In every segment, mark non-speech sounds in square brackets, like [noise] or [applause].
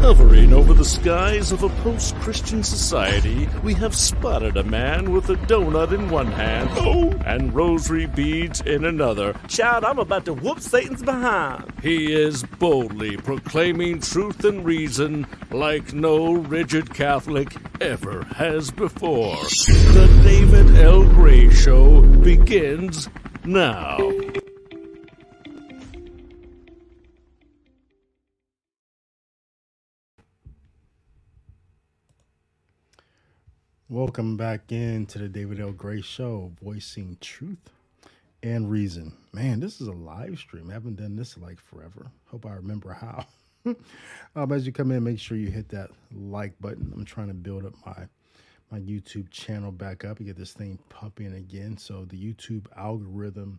Hovering over the skies of a post Christian society, we have spotted a man with a donut in one hand oh, and rosary beads in another. Child, I'm about to whoop Satan's behind. He is boldly proclaiming truth and reason like no rigid Catholic ever has before. The David L. Gray Show begins now. Welcome back into the David L. Gray Show, voicing truth and reason. Man, this is a live stream. I haven't done this like forever. Hope I remember how. [laughs] um, as you come in, make sure you hit that like button. I'm trying to build up my my YouTube channel back up and get this thing pumping again. So the YouTube algorithm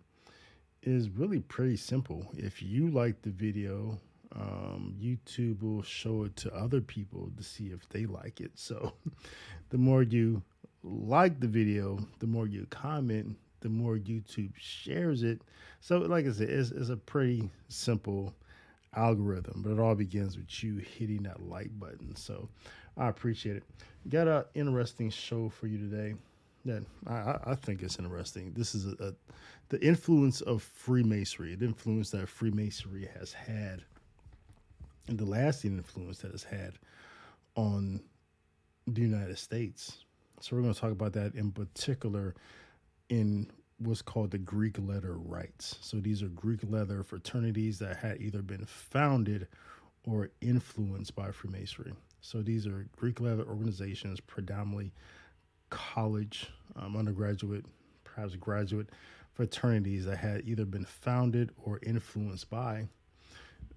is really pretty simple. If you like the video, um, YouTube will show it to other people to see if they like it. So [laughs] the more you like the video, the more you comment, the more YouTube shares it. So, like I said, it's, it's a pretty simple algorithm, but it all begins with you hitting that like button. So, I appreciate it. Got an interesting show for you today that I, I think is interesting. This is a, a, the influence of Freemasonry, the influence that Freemasonry has had the lasting influence that it's had on the United States. So we're going to talk about that in particular in what's called the Greek letter rites. So these are Greek letter fraternities that had either been founded or influenced by Freemasonry. So these are Greek letter organizations, predominantly college, um, undergraduate, perhaps graduate fraternities that had either been founded or influenced by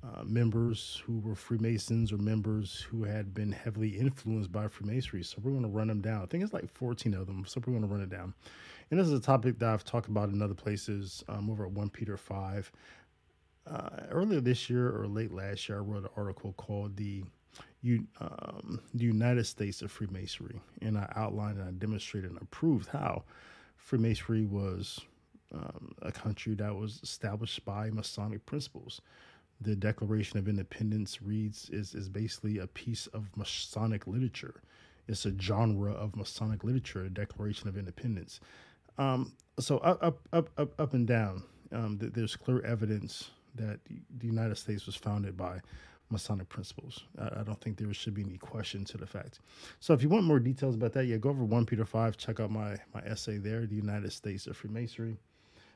uh, members who were Freemasons or members who had been heavily influenced by Freemasonry. So we're going to run them down. I think it's like 14 of them. So we're going to run it down. And this is a topic that I've talked about in other places um, over at 1 Peter 5. Uh, earlier this year or late last year, I wrote an article called the, um, the United States of Freemasonry. And I outlined and I demonstrated and I proved how Freemasonry was um, a country that was established by Masonic principles the Declaration of Independence reads is is basically a piece of Masonic literature. It's a genre of Masonic literature, the Declaration of Independence. Um, so up, up, up, up, up and down, um, th- there's clear evidence that the United States was founded by Masonic principles. I, I, don't think there should be any question to the fact. So if you want more details about that, yeah, go over 1 Peter 5, check out my, my essay there, The United States of Freemasonry.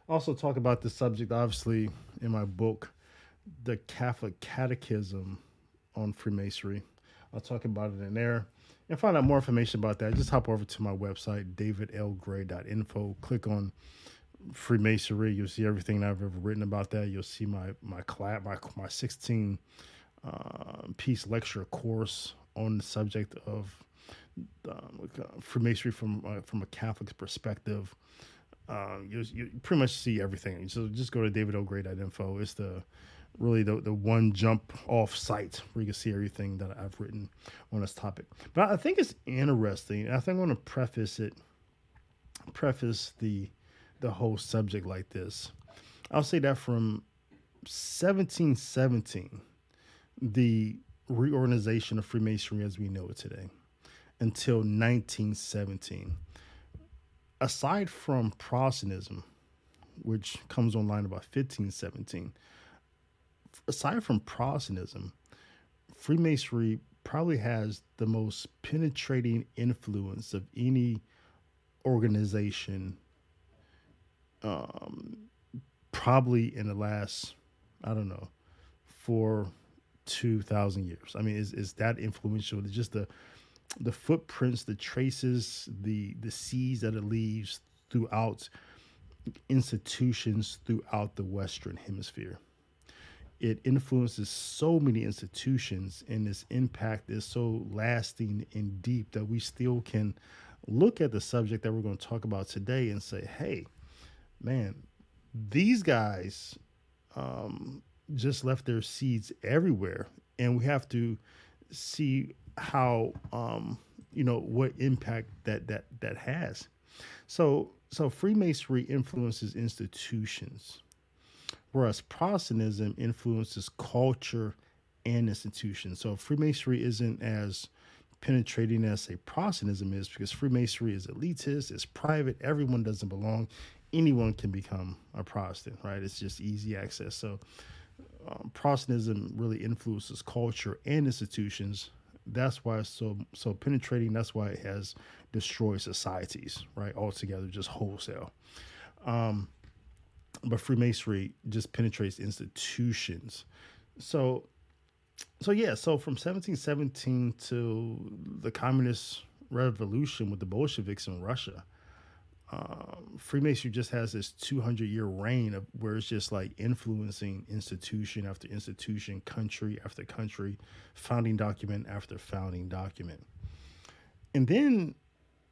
Also talk about the subject, obviously, in my book, the Catholic Catechism on Freemasonry. I'll talk about it in there. And find out more information about that, just hop over to my website, davidlgray.info. Click on Freemasonry. You'll see everything I've ever written about that. You'll see my my class, my my 16 uh, piece lecture course on the subject of um, Freemasonry from uh, from a Catholic perspective. Um, you, you pretty much see everything. So just go to davidlgray.info. It's the really the, the one jump off site where you can see everything that I've written on this topic. But I think it's interesting. I think I want to preface it, preface the the whole subject like this. I'll say that from 1717, the reorganization of Freemasonry as we know it today, until 1917, aside from Protestantism, which comes online about 1517 aside from Protestantism, Freemasonry probably has the most penetrating influence of any organization um, probably in the last i don't know for 2000 years. I mean is, is that influential? It's just the the footprints the traces the the seeds that it leaves throughout institutions throughout the western hemisphere it influences so many institutions and its impact is so lasting and deep that we still can look at the subject that we're going to talk about today and say hey man these guys um, just left their seeds everywhere. And we have to see how um, you know what impact that that that has. So so freemasonry influences institutions whereas Protestantism influences culture and institutions. So Freemasonry isn't as penetrating as say Protestantism is because Freemasonry is elitist, it's private, everyone doesn't belong. Anyone can become a Protestant, right? It's just easy access. So um, Protestantism really influences culture and institutions. That's why it's so so penetrating. That's why it has destroyed societies, right? Altogether, just wholesale. Um, but Freemasonry just penetrates institutions. So so yeah, so from 1717 to the communist revolution with the Bolsheviks in Russia, um, Freemasonry just has this 200 year reign of where it's just like influencing institution after institution, country after country, founding document after founding document. And then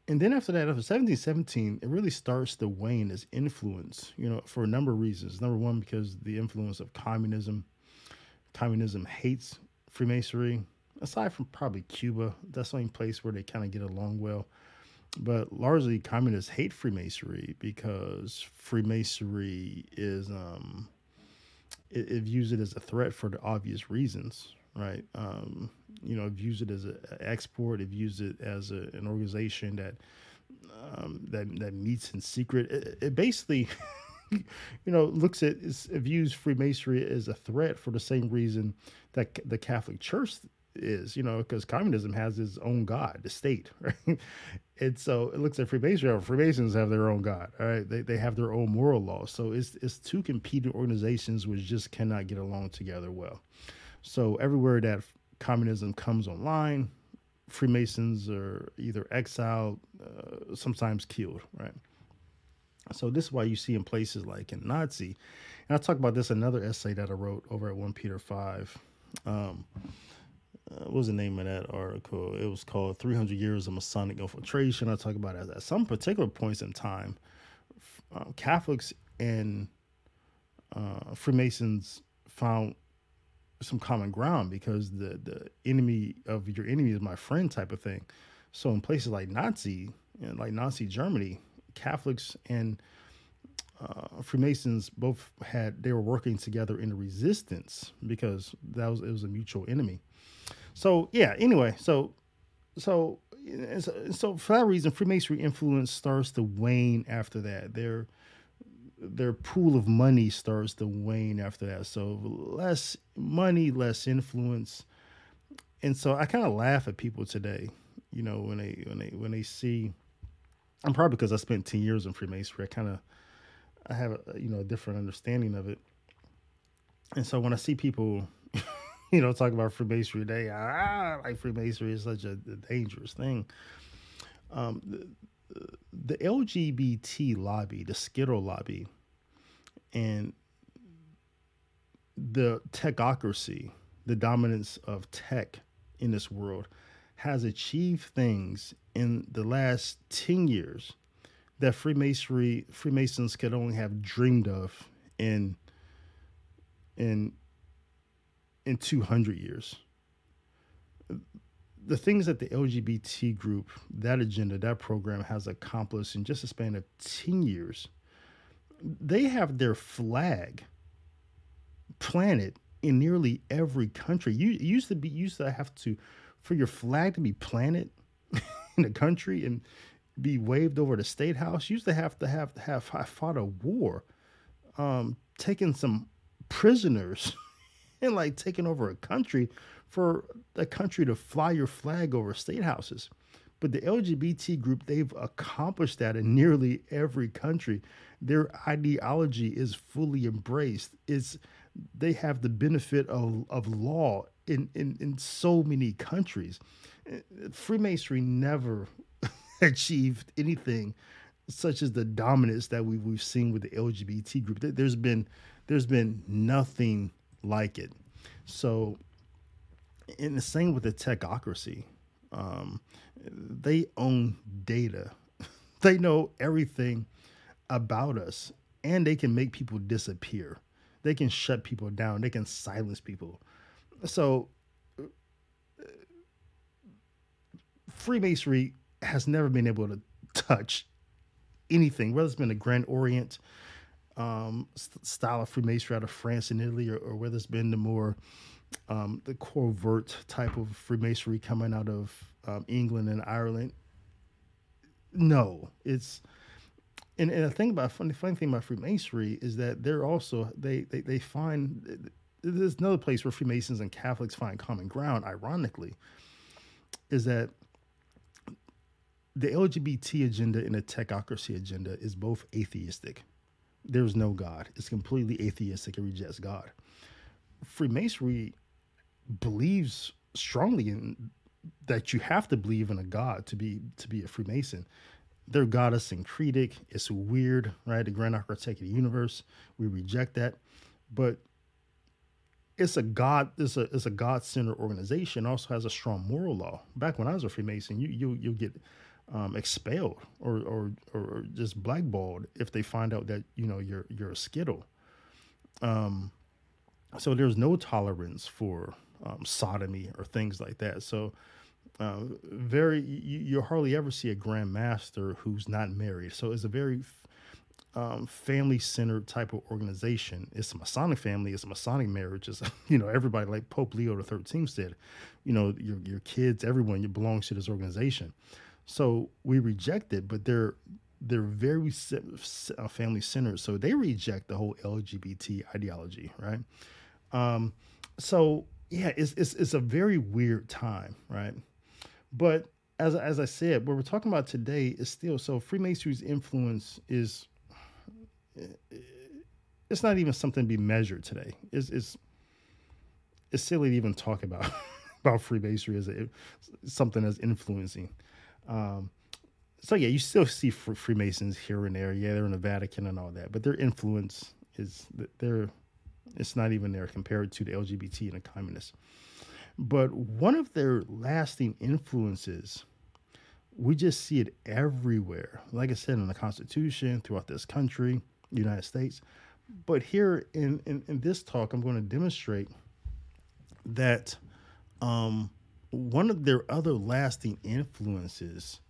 and then after that, after 1717, it really starts to wane as influence, you know, for a number of reasons. Number one, because the influence of communism. Communism hates Freemasonry, aside from probably Cuba. That's the only place where they kind of get along well. But largely, communists hate Freemasonry because Freemasonry is, um, it, it views it as a threat for the obvious reasons, right? Um, you know, views it as an export. It views it as a, an organization that um, that that meets in secret. It, it basically, [laughs] you know, looks at it views Freemasonry as a threat for the same reason that the Catholic Church is. You know, because communism has its own god, the state, [laughs] right? And so it looks at Freemasonry. Freemasons have their own god. All right, they they have their own moral laws. So it's it's two competing organizations which just cannot get along together well. So everywhere that communism comes online, Freemasons are either exiled, uh, sometimes killed, right? So this is why you see in places like in Nazi, and I talk about this another essay that I wrote over at One Peter Five. Um, uh, what was the name of that article? It was called 300 Years of Masonic Infiltration. I talk about it at some particular points in time, uh, Catholics and uh, Freemasons found some common ground because the the enemy of your enemy is my friend type of thing. So in places like Nazi, know, like Nazi Germany, Catholics and uh, Freemasons both had they were working together in the resistance because that was it was a mutual enemy. So yeah. Anyway, so so so for that reason, Freemasonry influence starts to wane after that. They're their pool of money starts to wane after that. So less money, less influence. And so I kind of laugh at people today, you know, when they when they when they see I'm probably because I spent 10 years in Freemasonry, I kind of I have a you know a different understanding of it. And so when I see people, [laughs] you know, talk about Freemasonry, today, ah like Freemasonry is such a dangerous thing. Um, the, LGBT lobby, the Skittle lobby, and the techocracy, the dominance of tech in this world, has achieved things in the last 10 years that Freemasonry Freemasons could only have dreamed of in in in 200 years the things that the LGBT group, that agenda, that program has accomplished in just a span of 10 years, they have their flag planted in nearly every country. You used to be used to have to for your flag to be planted [laughs] in a country and be waved over the state house. You used to have to have have, have fought a war, um, taking some prisoners [laughs] and like taking over a country for the country to fly your flag over state houses. But the LGBT group, they've accomplished that in nearly every country. Their ideology is fully embraced. It's they have the benefit of, of law in, in, in so many countries. Freemasonry never [laughs] achieved anything such as the dominance that we, we've seen with the LGBT group. There's been there's been nothing like it. So and the same with the techocracy. Um, they own data. [laughs] they know everything about us, and they can make people disappear. They can shut people down. They can silence people. So, Freemasonry has never been able to touch anything, whether it's been the Grand Orient, um, st- style of Freemasonry out of France and Italy, or, or whether it's been the more um, the covert type of Freemasonry coming out of um, England and Ireland. No, it's and, and the thing about funny funny thing about Freemasonry is that they're also they they, they find there's another place where Freemasons and Catholics find common ground. Ironically, is that the LGBT agenda and the technocracy agenda is both atheistic. There's no God. It's completely atheistic. It rejects God. Freemasonry believes strongly in that you have to believe in a God to be to be a Freemason. Their God is syncretic. It's weird, right? The grand architect of the universe. We reject that, but it's a God. It's a it's a God centered organization. Also has a strong moral law. Back when I was a Freemason, you you you'll get um, expelled or, or or just blackballed if they find out that you know you're you're a skittle. Um, so there's no tolerance for um, sodomy or things like that. So uh, very you, you hardly ever see a grand master who's not married. So it's a very um, family centered type of organization. It's a Masonic family. It's a Masonic marriage. It's [laughs] you know everybody like Pope Leo the Thirteenth said, you know your your kids, everyone you belongs to this organization. So we reject it, but they're they're very uh, family centered. So they reject the whole LGBT ideology, right? Um, so yeah, it's, it's it's a very weird time, right? But as as I said, what we're talking about today is still so Freemasonry's influence is it's not even something to be measured today. It's it's it's silly to even talk about [laughs] about Freemasonry as a, something that's influencing. Um, so yeah, you still see Freemasons here and there. Yeah, they're in the Vatican and all that, but their influence is they're it's not even there compared to the LGBT and the communists. But one of their lasting influences, we just see it everywhere. Like I said, in the Constitution, throughout this country, United States. But here in, in, in this talk, I'm going to demonstrate that um, one of their other lasting influences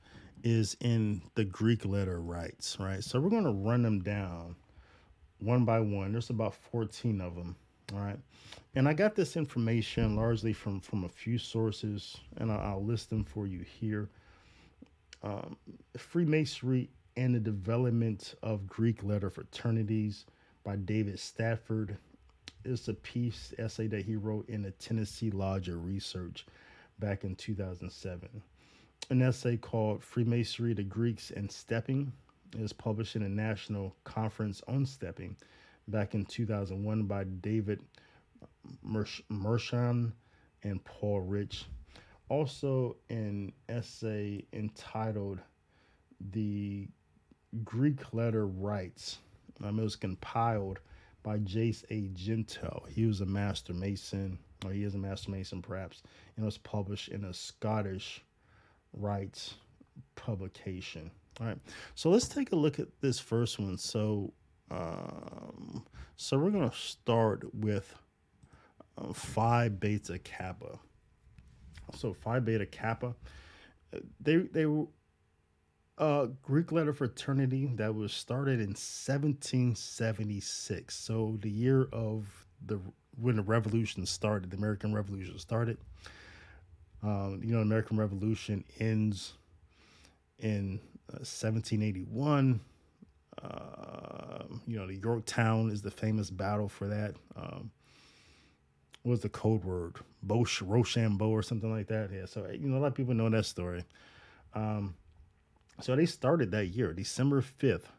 is in the Greek letter rights, right? So we're going to run them down one by one. There's about 14 of them. All right. And I got this information largely from, from a few sources, and I'll, I'll list them for you here. Um, Freemasonry and the Development of Greek Letter Fraternities by David Stafford. is a piece essay that he wrote in the Tennessee Lodge of Research back in 2007. An essay called Freemasonry, the Greeks, and Stepping is published in a national conference on stepping back in 2001 by David Mershon and Paul Rich. Also, an essay entitled The Greek Letter Rites. Um, it was compiled by Jace A. Gentile. He was a master mason, or he is a master mason perhaps, and it was published in a Scottish rites publication. All right, so let's take a look at this first one. So, um, so we're gonna start with um, Phi Beta Kappa. So Phi Beta Kappa, uh, they they were a Greek letter fraternity that was started in 1776. So the year of the when the revolution started, the American Revolution started. Um, you know, American Revolution ends in 1781. Uh, um, you know, the Yorktown is the famous battle for that. Um, what was the code word? Boche, Rochambeau or something like that. Yeah. So, you know, a lot of people know that story. Um, so they started that year, December 5th,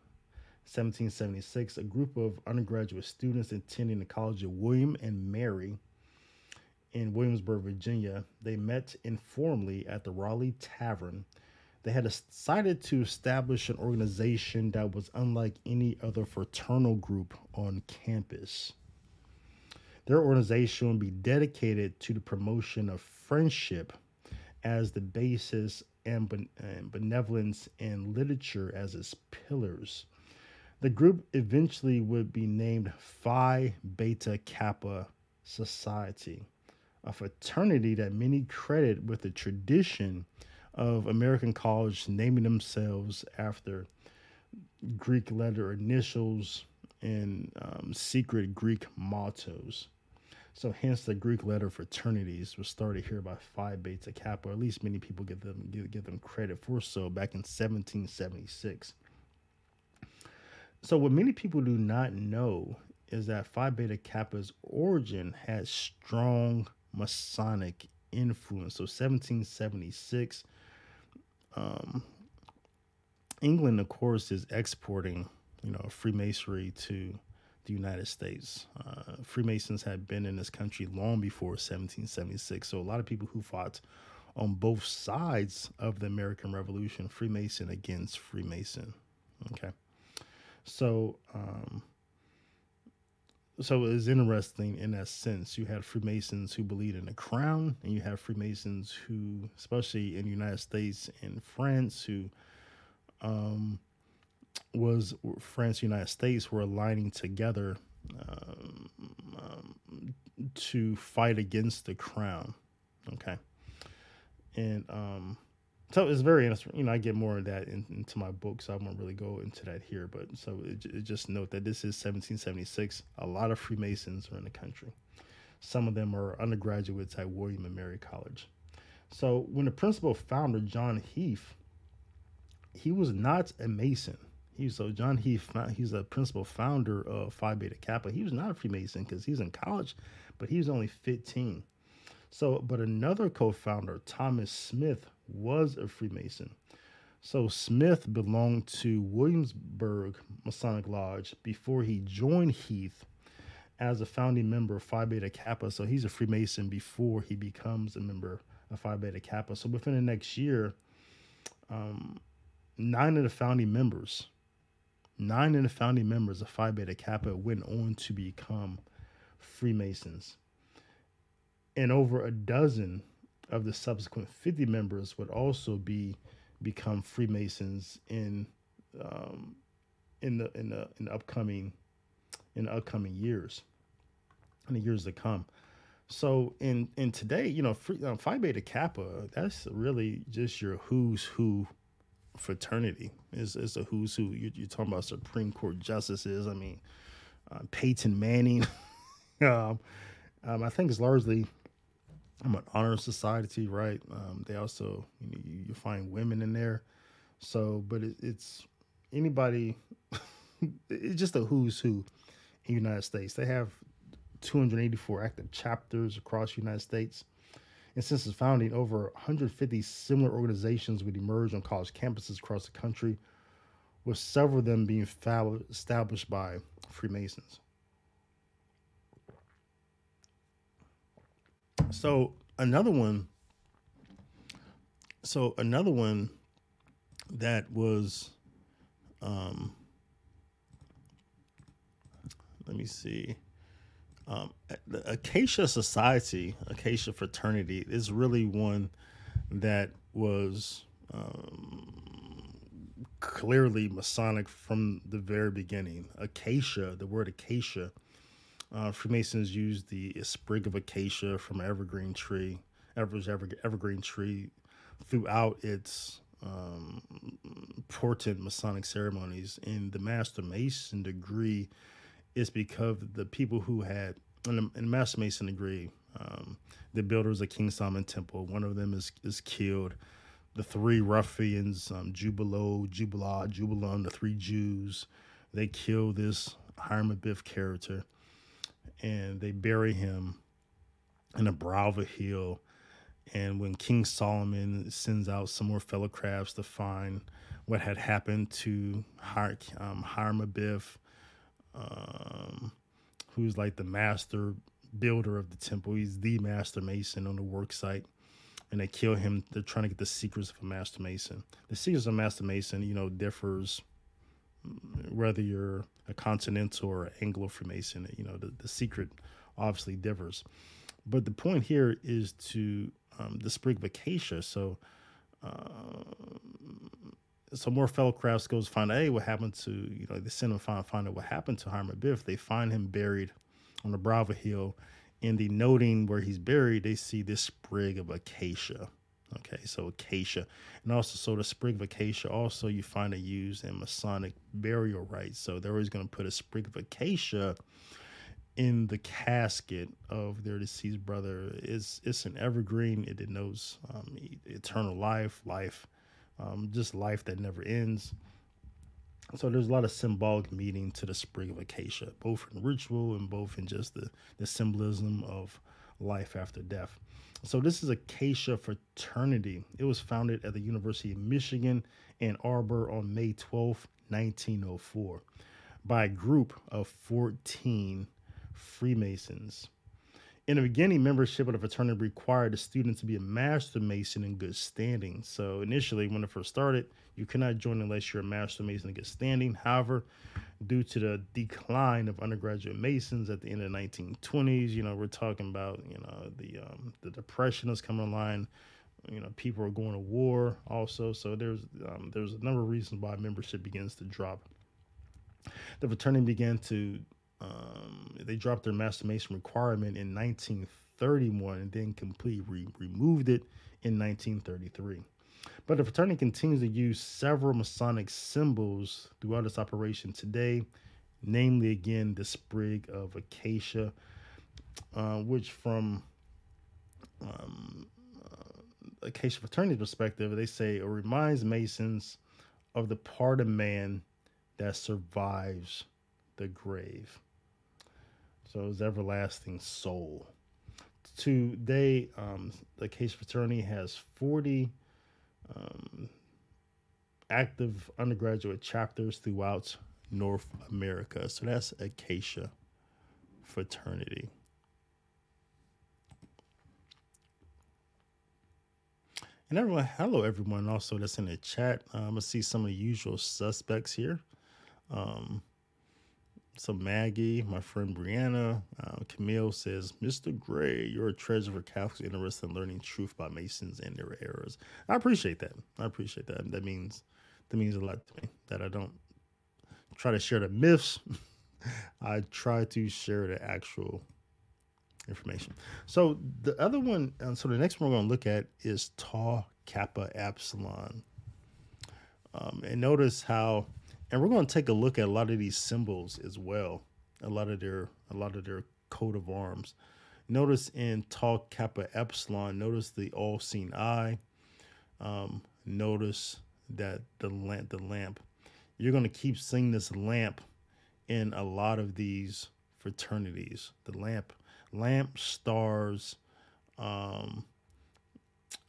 1776. A group of undergraduate students attending the College of William and Mary in Williamsburg, Virginia, they met informally at the Raleigh Tavern they had decided to establish an organization that was unlike any other fraternal group on campus. Their organization would be dedicated to the promotion of friendship as the basis and, benevolence and literature as its pillars. The group eventually would be named Phi Beta Kappa Society, a fraternity that many credit with the tradition of American college naming themselves after Greek letter initials and um, secret Greek mottos. So, hence the Greek letter fraternities was started here by Phi Beta Kappa. At least many people give them give, give them credit for so back in 1776. So, what many people do not know is that Phi Beta Kappa's origin had strong Masonic influence. So, 1776, um, England, of course, is exporting, you know, Freemasonry to the United States. Uh, Freemasons had been in this country long before 1776. So, a lot of people who fought on both sides of the American Revolution, Freemason against Freemason. Okay. So, um, so it's interesting in that sense. You had Freemasons who believed in the crown, and you have Freemasons who, especially in the United States and France, who um, was France, United States were aligning together um, um, to fight against the crown. Okay, and um, so it's very interesting. You know, I get more of that in, into my book, so I won't really go into that here. But so it, it just note that this is 1776. A lot of Freemasons are in the country. Some of them are undergraduates at William and Mary College. So when the principal founder John Heath, he was not a Mason. He so John Heath, he's a principal founder of Phi Beta Kappa. He was not a Freemason because he's in college, but he was only 15. So, but another co-founder, Thomas Smith, was a Freemason. So Smith belonged to Williamsburg Masonic Lodge before he joined Heath as a founding member of Phi Beta Kappa. So he's a Freemason before he becomes a member of Phi Beta Kappa. So within the next year, um, nine of the founding members, nine of the founding members of Phi Beta Kappa went on to become Freemasons. And over a dozen of the subsequent 50 members would also be become Freemasons in um, in the in the in the upcoming in the upcoming years, in the years to come. So in in today, you know, free, uh, Phi Beta Kappa, that's really just your who's who fraternity. Is is a who's who. You're, you're, talking about Supreme Court justices. I mean, uh, Peyton Manning. [laughs] um, um, I think it's largely I'm an honor society, right? Um, they also you, know, you, you, find women in there. So, but it, it's anybody. [laughs] it's just a who's who in the United States. They have 284 active chapters across the United States. And since its founding, over 150 similar organizations would emerge on college campuses across the country, with several of them being established by Freemasons. So another one. So another one that was, um, let me see. Um, the Acacia Society, Acacia Fraternity, is really one that was um, clearly Masonic from the very beginning. Acacia, the word acacia, uh, Freemasons use the sprig of acacia from evergreen tree, ever, ever, evergreen tree, throughout its um, important Masonic ceremonies. In the Master Mason degree, is because the people who had in the, in the Master Mason degree, um, the builders of King Solomon Temple, one of them is is killed. The three ruffians, um, Jubilo, Jubilat, Jubilon, the three Jews, they kill this Hiram Abiff character and they bury him in a brow of a hill. And when King Solomon sends out some more fellow crafts to find what had happened to Hiram, um, Hiram Abiff, um, who's like the master builder of the temple, he's the master mason on the work site. And they kill him. They're trying to get the secrets of a master mason. The secrets of a master mason, you know, differs whether you're a continental or Anglo Freemason, you know, the, the secret obviously differs. But the point here is to um, the sprig of acacia. So, uh, so more fellow crafts goes find hey, what happened to, you know, they send them find, find out what happened to Hiram Biff. They find him buried on the Brava Hill. In the noting where he's buried, they see this sprig of acacia. Okay, so acacia, and also so the sprig of acacia. Also, you find it used in Masonic burial rites. So they're always going to put a sprig of acacia in the casket of their deceased brother. It's it's an evergreen. It denotes um, eternal life, life, um, just life that never ends. So there's a lot of symbolic meaning to the sprig of acacia, both in ritual and both in just the, the symbolism of life after death. So this is Acacia Fraternity. It was founded at the University of Michigan Ann Arbor on May 12, 1904, by a group of 14 Freemasons. In the beginning, membership of the fraternity required the student to be a master mason in good standing. So initially, when it first started, you cannot join unless you're a master mason in good standing. However, due to the decline of undergraduate masons at the end of the 1920s, you know, we're talking about, you know, the um, the depression is coming online. You know, people are going to war also. So there's um, there's a number of reasons why membership begins to drop. The fraternity began to um, they dropped their master mason requirement in 1931 and then completely re- removed it in 1933. But the fraternity continues to use several Masonic symbols throughout its operation today, namely, again, the sprig of acacia, uh, which, from um, uh, Acacia Fraternity perspective, they say it reminds Masons of the part of man that survives the grave. So his everlasting soul. Today, um, the Acacia Fraternity has 40 um, active undergraduate chapters throughout North America. So that's Acacia Fraternity. And everyone, hello everyone. Also, that's in the chat. Um, I'm gonna see some of the usual suspects here. Um, so Maggie, my friend Brianna, uh, Camille says, Mr. Gray, you're a treasure for Catholics interested in learning truth about Masons and their errors. I appreciate that. I appreciate that. That means that means a lot to me. That I don't try to share the myths. [laughs] I try to share the actual information. So the other one, uh, so the next one we're going to look at is Tau Kappa Epsilon. Um, and notice how and we're going to take a look at a lot of these symbols as well a lot of their a lot of their coat of arms. Notice in tau kappa epsilon notice the all-seeing eye. Um, notice that the lamp the lamp. You're going to keep seeing this lamp in a lot of these fraternities. The lamp lamp stars um,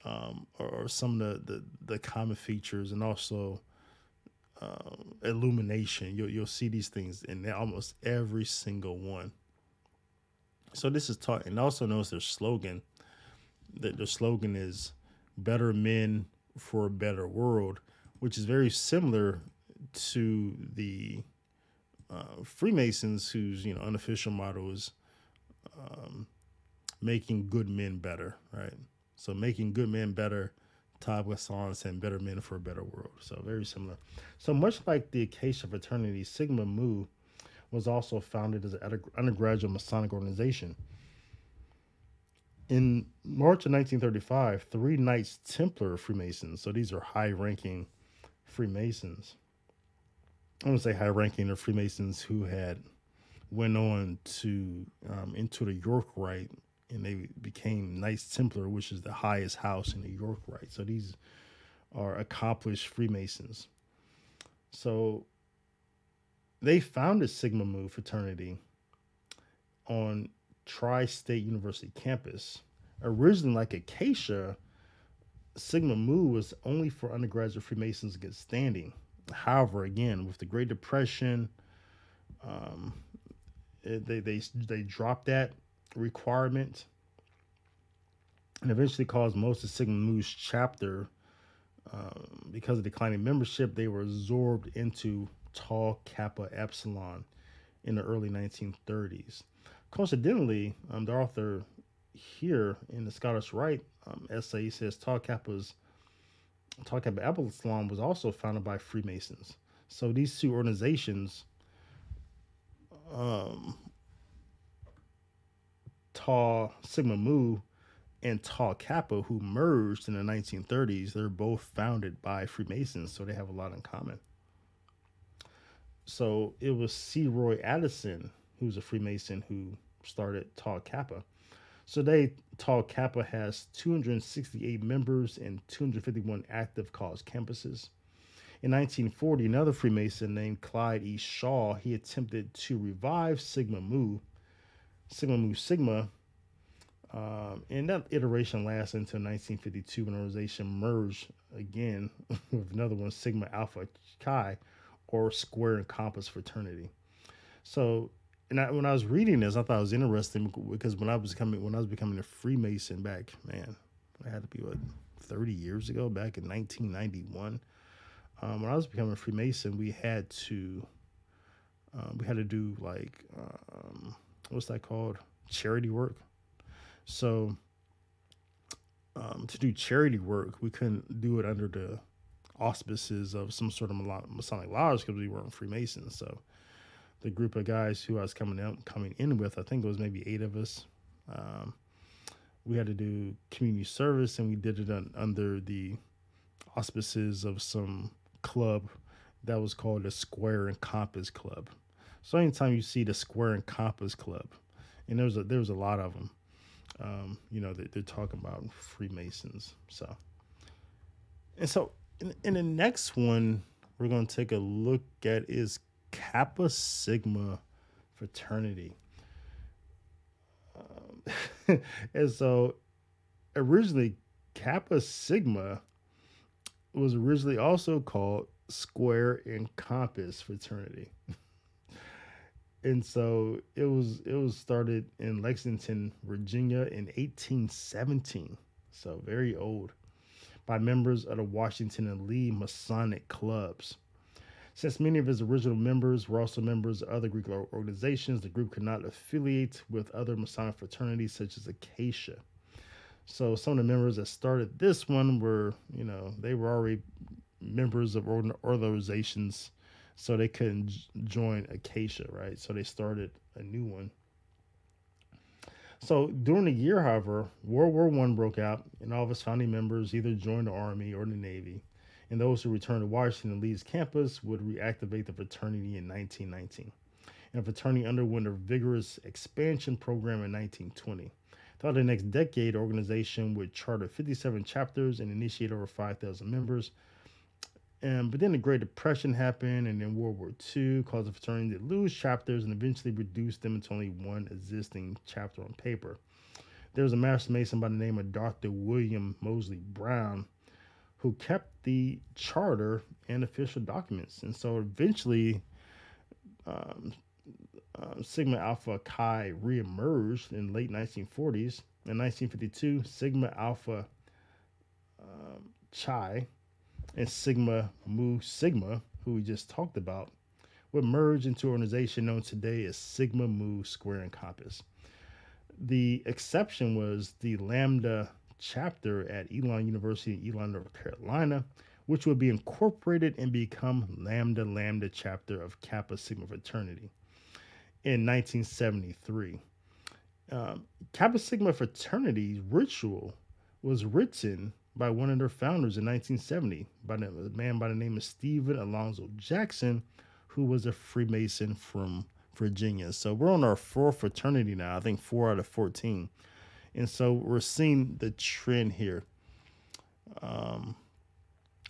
um, or, some of the, the, the common features and also uh, illumination. You'll you'll see these things in almost every single one. So this is taught, and also knows their slogan. That their slogan is "Better Men for a Better World," which is very similar to the uh, Freemasons, whose you know unofficial motto is um, "Making Good Men Better." Right. So making good men better Todd Wesson and Better Men for a Better World. So very similar. So much like the Acacia fraternity, Sigma Mu was also founded as an undergraduate Masonic organization. In March of 1935, three Knights Templar Freemasons, so these are high ranking Freemasons. I want to say high ranking or Freemasons who had went on to um, into the York Rite and they became Knights Templar, which is the highest house in New York, right? So these are accomplished Freemasons. So they founded Sigma Mu fraternity on Tri State University campus. Originally, like Acacia, Sigma Mu was only for undergraduate Freemasons get standing. However, again, with the Great Depression, um, they they they dropped that requirement and eventually caused most of Sigma Mu's chapter, um, because of declining membership, they were absorbed into Tau Kappa Epsilon in the early 1930s. Coincidentally, um, the author here in the Scottish Rite um, essay says Tau Kappa's Tau Kappa Epsilon was also founded by Freemasons. So these two organizations um, Tau Sigma Mu and Tau Kappa, who merged in the 1930s, they're both founded by Freemasons, so they have a lot in common. So it was C. Roy Addison, who's a Freemason, who started Tau Kappa. So they Tau Kappa has 268 members and 251 active college campuses. In 1940, another Freemason named Clyde E. Shaw, he attempted to revive Sigma Mu, Sigma Mu Sigma, um, and that iteration lasted until 1952 when the organization merged again [laughs] with another one, Sigma Alpha Chi, or Square and Compass Fraternity. So, and I, when I was reading this, I thought it was interesting because when I was coming, when I was becoming a Freemason back, man, I had to be what 30 years ago, back in 1991. Um, when I was becoming a Freemason, we had to, um, we had to do like, um, what's that called? Charity work. So, um, to do charity work, we couldn't do it under the auspices of some sort of Masonic lodge because we weren't Freemasons. So, the group of guys who I was coming in, coming in with, I think it was maybe eight of us. Um, we had to do community service, and we did it un, under the auspices of some club that was called the Square and Compass Club. So anytime you see the Square and Compass Club, and there was a, there was a lot of them, um, you know, they're, they're, talking about Freemasons. So, and so in, in the next one, we're going to take a look at is Kappa Sigma fraternity. Um, [laughs] and so originally Kappa Sigma was originally also called Square and Compass fraternity. [laughs] and so it was it was started in Lexington, Virginia in 1817. So very old by members of the Washington and Lee Masonic clubs. Since many of its original members were also members of other Greek organizations, the group could not affiliate with other Masonic fraternities such as Acacia. So some of the members that started this one were, you know, they were already members of organizations, so they couldn't join Acacia, right? So they started a new one. So during the year, however, World War One broke out, and all of its founding members either joined the Army or the Navy. And those who returned to Washington Lee's campus would reactivate the fraternity in 1919. And the fraternity underwent a vigorous expansion program in 1920. Throughout the next decade, the organization would charter 57 chapters and initiate over 5,000 members. And, but then the Great Depression happened, and then World War II caused the fraternity to lose chapters and eventually reduce them to only one existing chapter on paper. There was a Master Mason by the name of Dr. William Mosley Brown who kept the charter and official documents. And so eventually, um, uh, Sigma Alpha Chi reemerged in late 1940s. In 1952, Sigma Alpha um, Chi and Sigma Mu Sigma, who we just talked about, would merge into an organization known today as Sigma Mu Square and Compass. The exception was the Lambda chapter at Elon University in Elon, North Carolina, which would be incorporated and become Lambda Lambda chapter of Kappa Sigma fraternity in 1973. Um, Kappa Sigma fraternity's ritual was written by one of their founders in 1970 by the, a man by the name of Stephen Alonzo Jackson, who was a Freemason from Virginia. So we're on our fourth fraternity now, I think four out of 14. And so we're seeing the trend here. Um,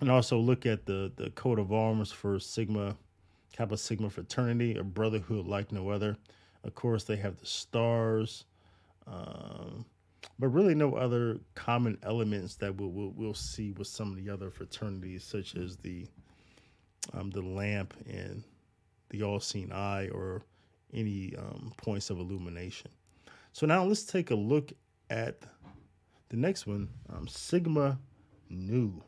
and also look at the, the coat of arms for Sigma Kappa Sigma fraternity, a brotherhood like no other. Of course, they have the stars, um, but really no other common elements that we'll, we'll, we'll see with some of the other fraternities, such as the um, the lamp and the all-seeing eye, or any um, points of illumination. So now let's take a look at the next one, um, Sigma Nu.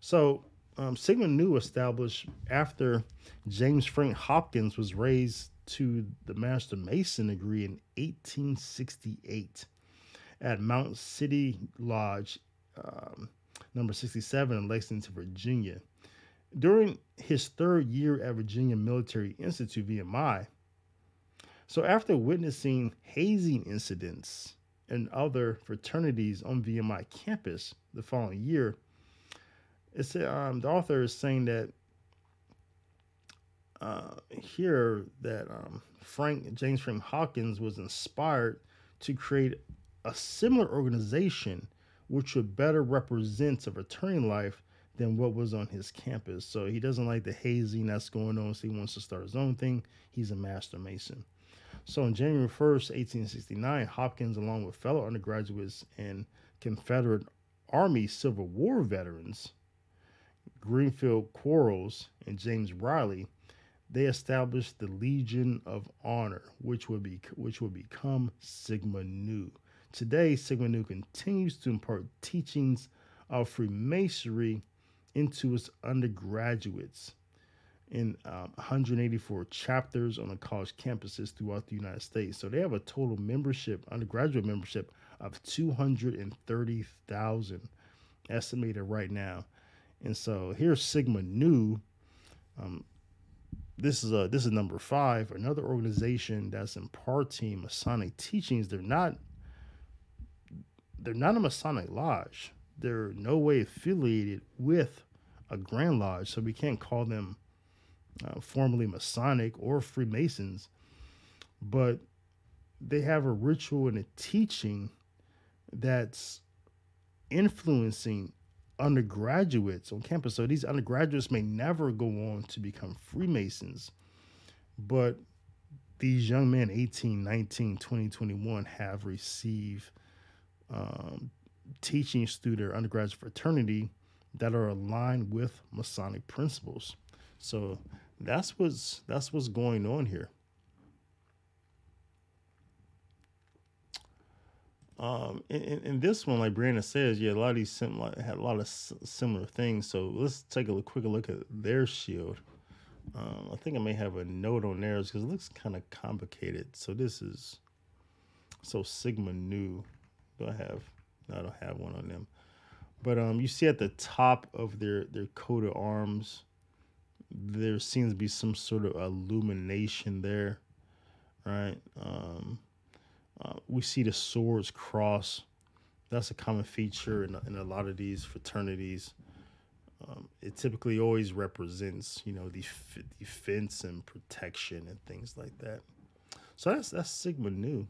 So um, Sigma Nu established after James Frank Hopkins was raised to the Master Mason degree in 1868 at Mount City Lodge, um, number 67 in Lexington, Virginia. During his third year at Virginia Military Institute, VMI, so after witnessing hazing incidents and other fraternities on VMI campus the following year. It's um, the author is saying that uh, here that um, Frank James Frank Hawkins was inspired to create a similar organization which would better represent a returning life than what was on his campus. So he doesn't like the hazing that's going on, so he wants to start his own thing. He's a master mason. So on January 1st, 1869, Hopkins, along with fellow undergraduates and Confederate Army Civil War veterans, Greenfield Quarles and James Riley, they established the Legion of Honor, which would be which would become Sigma Nu. Today, Sigma Nu continues to impart teachings of Freemasonry into its undergraduates in um, 184 chapters on the college campuses throughout the United States. So they have a total membership, undergraduate membership, of 230,000 estimated right now. And so here's Sigma Nu. Um, this is a this is number five, another organization that's imparting Masonic teachings. They're not they're not a Masonic lodge. They're no way affiliated with a Grand Lodge, so we can't call them uh, formally Masonic or Freemasons. But they have a ritual and a teaching that's influencing undergraduates on campus. So these undergraduates may never go on to become Freemasons, but these young men, 18, 19, 20, 21, have received um, teachings through their undergraduate fraternity that are aligned with Masonic principles. So that's what's that's what's going on here. Um, in, in, this one, like Brandon says, yeah, a lot of these sim- had a lot of similar things. So let's take a quick look at their shield. Um, I think I may have a note on theirs because it looks kind of complicated. So this is so Sigma Nu. Do I have? No, I don't have one on them. But um, you see at the top of their their coat of arms, there seems to be some sort of illumination there, right? Um, uh, we see the swords cross. That's a common feature in, in a lot of these fraternities. Um, it typically always represents, you know, def- defense and protection and things like that. So that's that's Sigma Nu.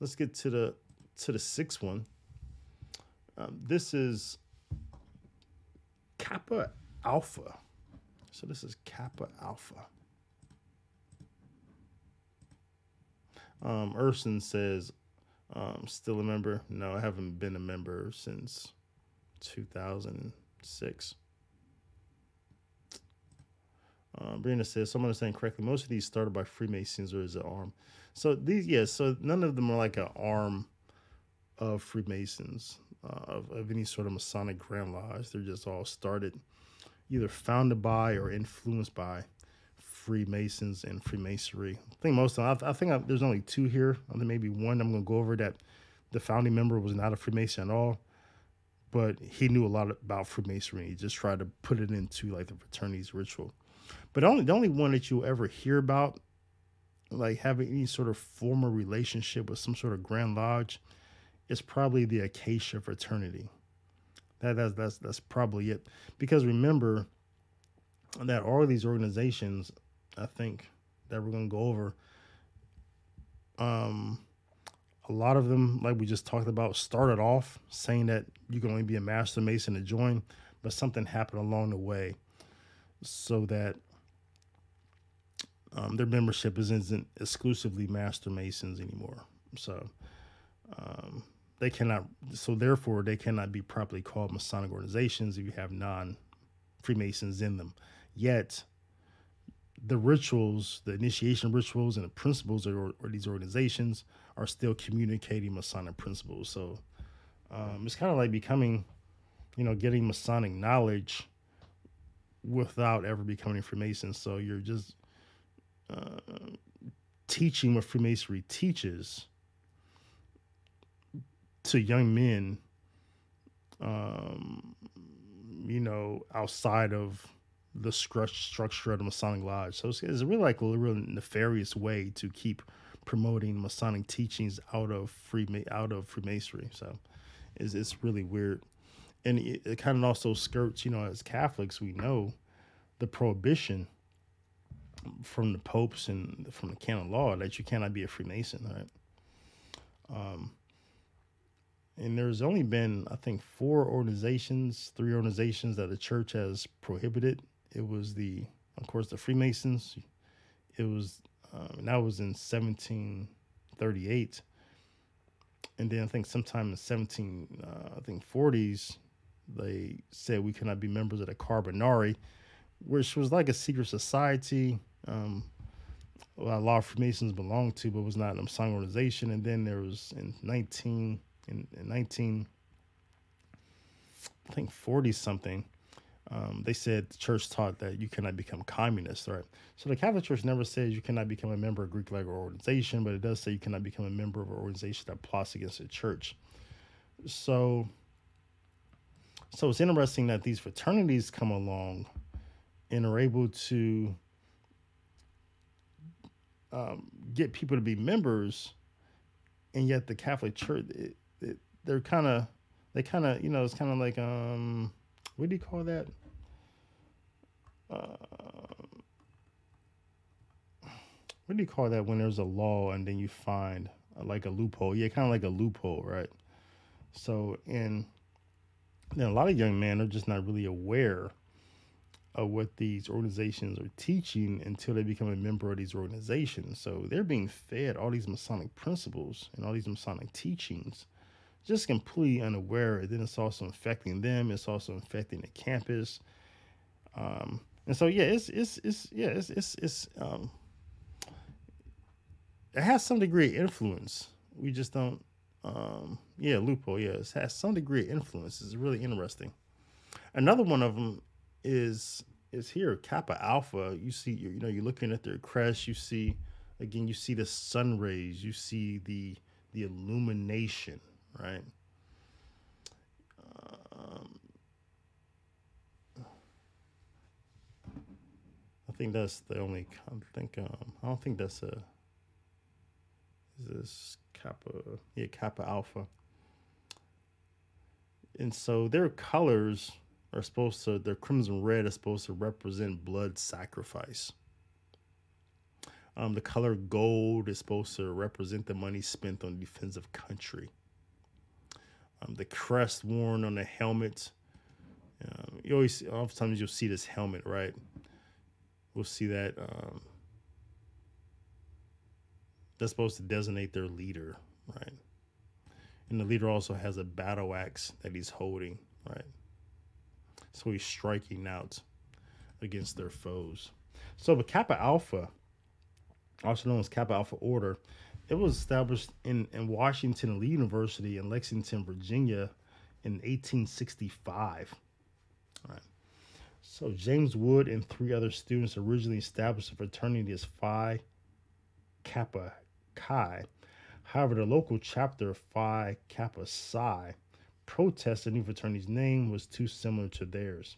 Let's get to the to the sixth one. Um, this is Kappa Alpha. So this is Kappa Alpha. Um, Urson says, um, still a member? No, I haven't been a member since 2006. Um, Brenda says, someone is saying correctly, most of these started by Freemasons or is it arm? So these, yes, yeah, so none of them are like an arm of Freemasons, uh, of, of any sort of Masonic Grand Lodge. They're just all started, either founded by or influenced by Freemasons and Freemasonry. I think most of them, I, I think I, there's only two here. I think maybe one I'm going to go over that the founding member was not a Freemason at all, but he knew a lot about Freemasonry. He just tried to put it into like the fraternity's ritual. But only the only one that you'll ever hear about, like having any sort of formal relationship with some sort of Grand Lodge, is probably the Acacia fraternity. That, that's that's that's probably it. Because remember that all these organizations I think that we're gonna go over. Um, a lot of them, like we just talked about, started off saying that you can only be a master mason to join, but something happened along the way, so that um, their membership isn't exclusively master masons anymore. So um, they cannot. So therefore, they cannot be properly called Masonic organizations if you have non Freemasons in them. Yet the rituals, the initiation rituals, and the principles of or, these organizations are still communicating Masonic principles. So um, it's kind of like becoming, you know, getting Masonic knowledge without ever becoming a Freemason. So you're just uh, teaching what Freemasonry teaches to young men, um, you know, outside of the structure of the Masonic Lodge. So it's, it's really like a real nefarious way to keep promoting Masonic teachings out of free out of Freemasonry. So, it's it's really weird, and it, it kind of also skirts. You know, as Catholics, we know the prohibition from the popes and from the canon law that you cannot be a Freemason, right? Um, and there's only been, I think, four organizations, three organizations that the church has prohibited. It was the, of course, the Freemasons. It was, um, and that was in 1738. And then I think sometime in 17, uh, I think 40s, they said we cannot be members of the Carbonari, which was like a secret society. Um, a lot of Freemasons belonged to, but was not a Masonic organization. And then there was in 19 in, in 19 I think 40 something. Um, they said the church taught that you cannot become communist, right? So the Catholic Church never says you cannot become a member of a Greek legal organization, but it does say you cannot become a member of an organization that plots against the church. So, so it's interesting that these fraternities come along and are able to um, get people to be members, and yet the Catholic Church, it, they're kind of, they kind of, you know, it's kind of like, um, what do you call that? Uh, what do you call that when there's a law and then you find uh, like a loophole? Yeah, kind of like a loophole, right? So, and then a lot of young men are just not really aware of what these organizations are teaching until they become a member of these organizations. So they're being fed all these Masonic principles and all these Masonic teachings, just completely unaware. And then it's also infecting them. It's also infecting the campus. Um, and so yeah, it's it's it's yeah, it's it's it's um, it has some degree of influence. We just don't um, yeah, loophole. Yeah, it has some degree of influence. It's really interesting. Another one of them is is here kappa alpha you see you know you're looking at their crest you see again you see the sun rays you see the the illumination right um, i think that's the only i think um, i don't think that's a is this kappa yeah kappa alpha and so their colors are supposed to their crimson red is supposed to represent blood sacrifice. Um, the color gold is supposed to represent the money spent on defense of country. Um, the crest worn on the helmet. Um, you always, oftentimes, you'll see this helmet, right? We'll see that. Um, that's supposed to designate their leader, right? And the leader also has a battle axe that he's holding, right? So he's striking out against their foes. So the Kappa Alpha, also known as Kappa Alpha Order, it was established in, in Washington Lee University in Lexington, Virginia in 1865. All right. So James Wood and three other students originally established a fraternity as Phi Kappa Chi. However, the local chapter Phi Kappa Psi protest the new fraternity's name was too similar to theirs.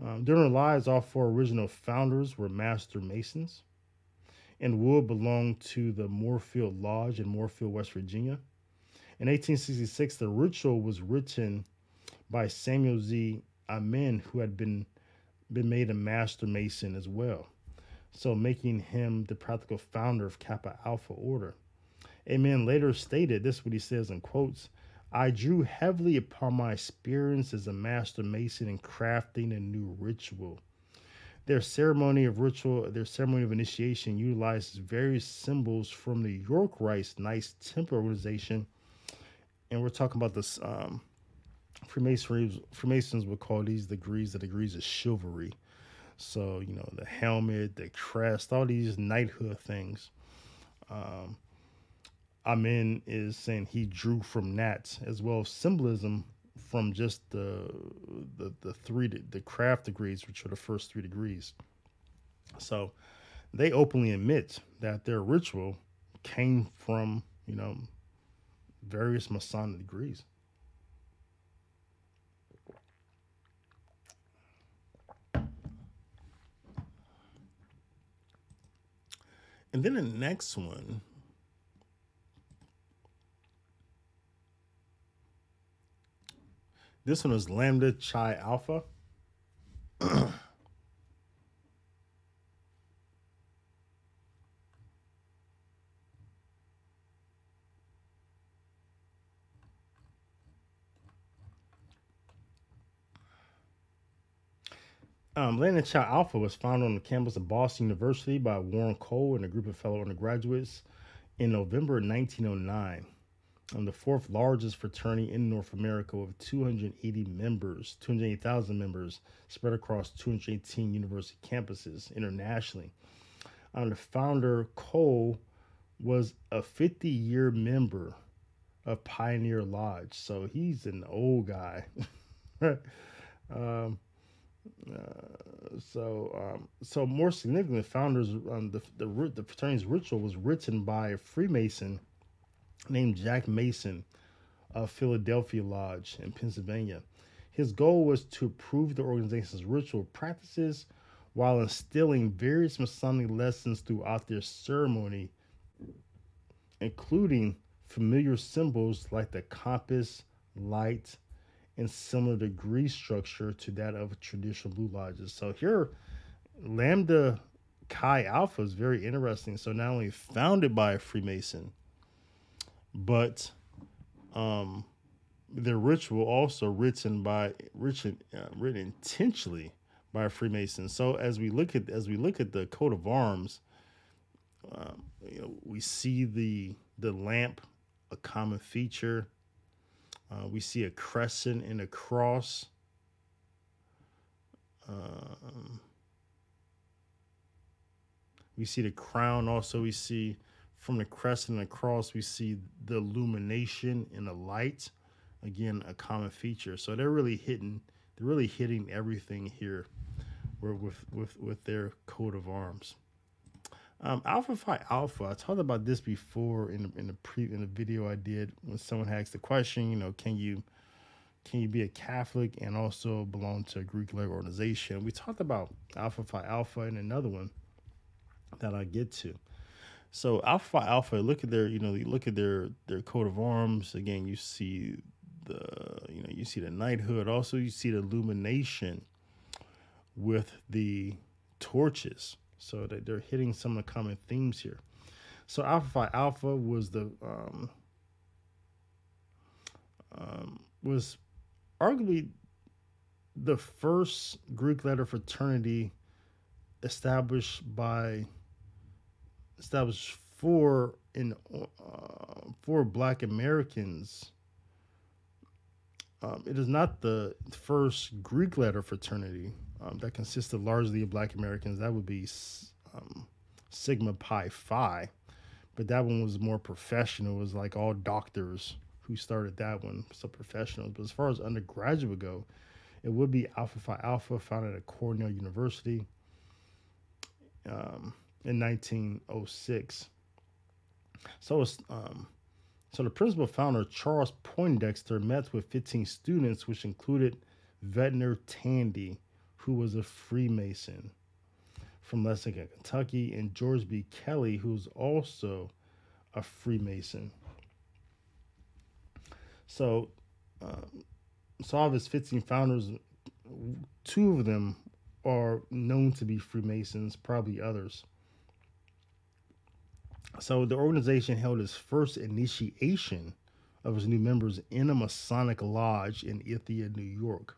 Um, during their lives, all four original founders were Master Masons, and Wood belonged to the Moorefield Lodge in Moorefield, West Virginia. In 1866, the ritual was written by Samuel Z. Ammen, who had been been made a Master Mason as well, so making him the practical founder of Kappa Alpha Order. Ammen later stated this: what he says in quotes. I drew heavily upon my experience as a master mason in crafting a new ritual. Their ceremony of ritual, their ceremony of initiation utilizes various symbols from the York Rite Knights Templar organization. And we're talking about this um, Freemasons, Freemasons would call these degrees the degrees of chivalry. So, you know, the helmet, the crest, all these knighthood things. Um, Ammen is saying he drew from that as well as symbolism from just the the the three the craft degrees, which are the first three degrees. So they openly admit that their ritual came from you know various Masonic degrees. And then the next one This one is Lambda Chi Alpha. [clears throat] Um, Lambda Chi Alpha was founded on the campus of Boston University by Warren Cole and a group of fellow undergraduates in November 1909. I'm the fourth largest fraternity in North America with 280 members, 280,000 members spread across 218 university campuses internationally. Um, the founder, Cole, was a 50 year member of Pioneer Lodge. So he's an old guy. [laughs] um, uh, so, um, so more significantly, founders um, the the the fraternity's ritual was written by a Freemason named Jack Mason of Philadelphia Lodge in Pennsylvania. His goal was to prove the organization's ritual practices while instilling various Masonic lessons throughout their ceremony, including familiar symbols like the compass, light, and similar degree structure to that of traditional blue lodges. So here, Lambda Chi Alpha is very interesting. So not only founded by a Freemason, but um, their ritual also written by written uh, written intentionally by a Freemason. So as we look at as we look at the coat of arms, um, you know, we see the the lamp, a common feature. Uh, we see a crescent and a cross. Um, we see the crown. Also, we see from the crescent and the cross, we see the illumination and the light. Again, a common feature. So they're really hitting. They're really hitting everything here, with with with their coat of arms. Um, Alpha Phi Alpha. I talked about this before in the, in the pre in the video I did when someone asked the question. You know, can you can you be a Catholic and also belong to a Greek letter organization? We talked about Alpha Phi Alpha and another one that I get to. So Alpha Alpha, look at their you know look at their their coat of arms. Again, you see the you know you see the knighthood. Also, you see the illumination with the torches so that they're hitting some of the common themes here. So Alpha Phi Alpha was the um, um, was arguably the first Greek letter fraternity established by established for in uh, for Black Americans. Um, it is not the first Greek letter fraternity um, that consisted largely of Black Americans. That would be um, Sigma Pi Phi, but that one was more professional. It was like all doctors who started that one, so professionals. But as far as undergraduate go, it would be Alpha Phi Alpha, founded at Cornell University um, in 1906. So um, so the principal founder Charles Poindexter met with 15 students, which included Vertner Tandy, who was a Freemason from Lexington, Kentucky, and George B. Kelly, who was also a Freemason. So, um, so of his 15 founders, two of them are known to be Freemasons, probably others. So the organization held its first initiation of its new members in a Masonic lodge in Ithaca, New York.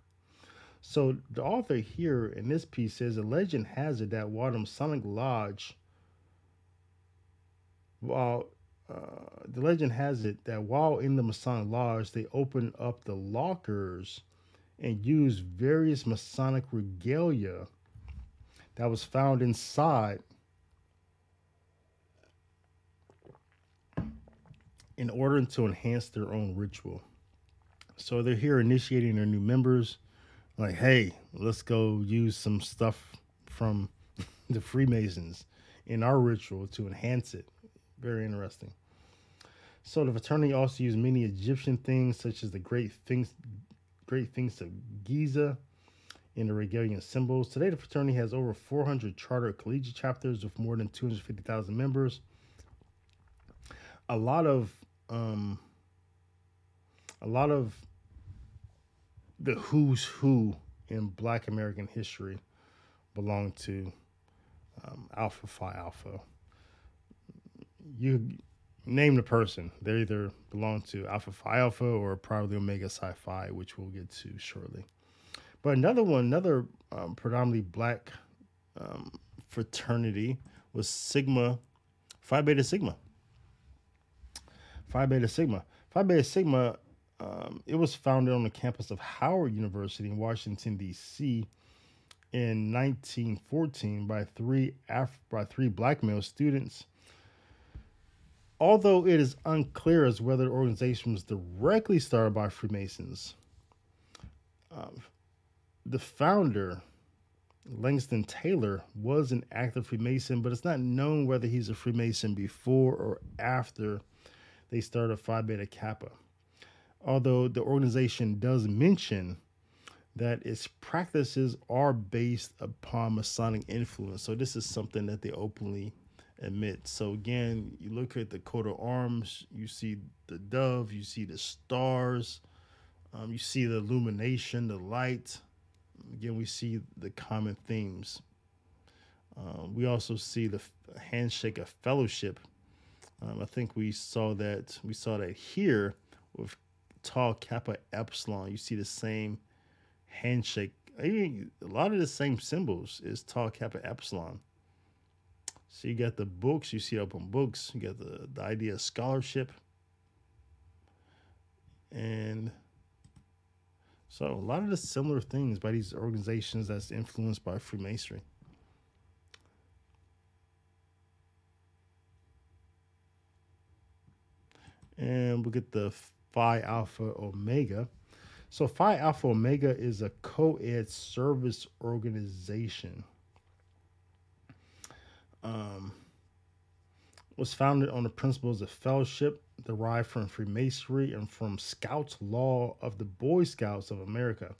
So the author here in this piece says a legend has it that while the Masonic Lodge, while uh, the legend has it that while in the Masonic Lodge, they opened up the lockers and used various Masonic regalia that was found inside in order to enhance their own ritual. So they're here initiating their new members like, hey, let's go use some stuff from [laughs] the Freemasons in our ritual to enhance it. Very interesting. So the fraternity also used many Egyptian things, such as the great things, great Sphinx of Giza in the Regalian symbols. Today, the fraternity has over 400 charter collegiate chapters with more than 250,000 members. A lot of um, a lot of the who's who in Black American history belong to um, Alpha Phi Alpha. You name the person; they either belong to Alpha Phi Alpha or probably Omega Psi Phi, which we'll get to shortly. But another one, another um, predominantly black um, fraternity was Sigma Phi Beta Sigma. Phi Beta Sigma. Phi Beta Sigma, um, it was founded on the campus of Howard University in Washington, D.C. in 1914 by three Af- by three black male students. Although it is unclear as whether the organization was directly started by Freemasons, um, the founder, Langston Taylor, was an active Freemason, but it's not known whether he's a Freemason before or after they started Phi Beta Kappa. Although the organization does mention that its practices are based upon Masonic influence. So this is something that they openly admit. So again, you look at the coat of arms, you see the dove, you see the stars, um, you see the illumination, the light. Again, we see the common themes. Uh, we also see the handshake of fellowship um, I think we saw that we saw that here with tau kappa epsilon. You see the same handshake. Even a lot of the same symbols is tau kappa epsilon. So you got the books, you see open books, you got the, the idea of scholarship. And so a lot of the similar things by these organizations that's influenced by Freemasonry. And we'll get the Phi Alpha Omega. So Phi Alpha Omega is a co-ed service organization. Um, was founded on the principles of fellowship derived from Freemasonry and from Scouts law of the Boy Scouts of America.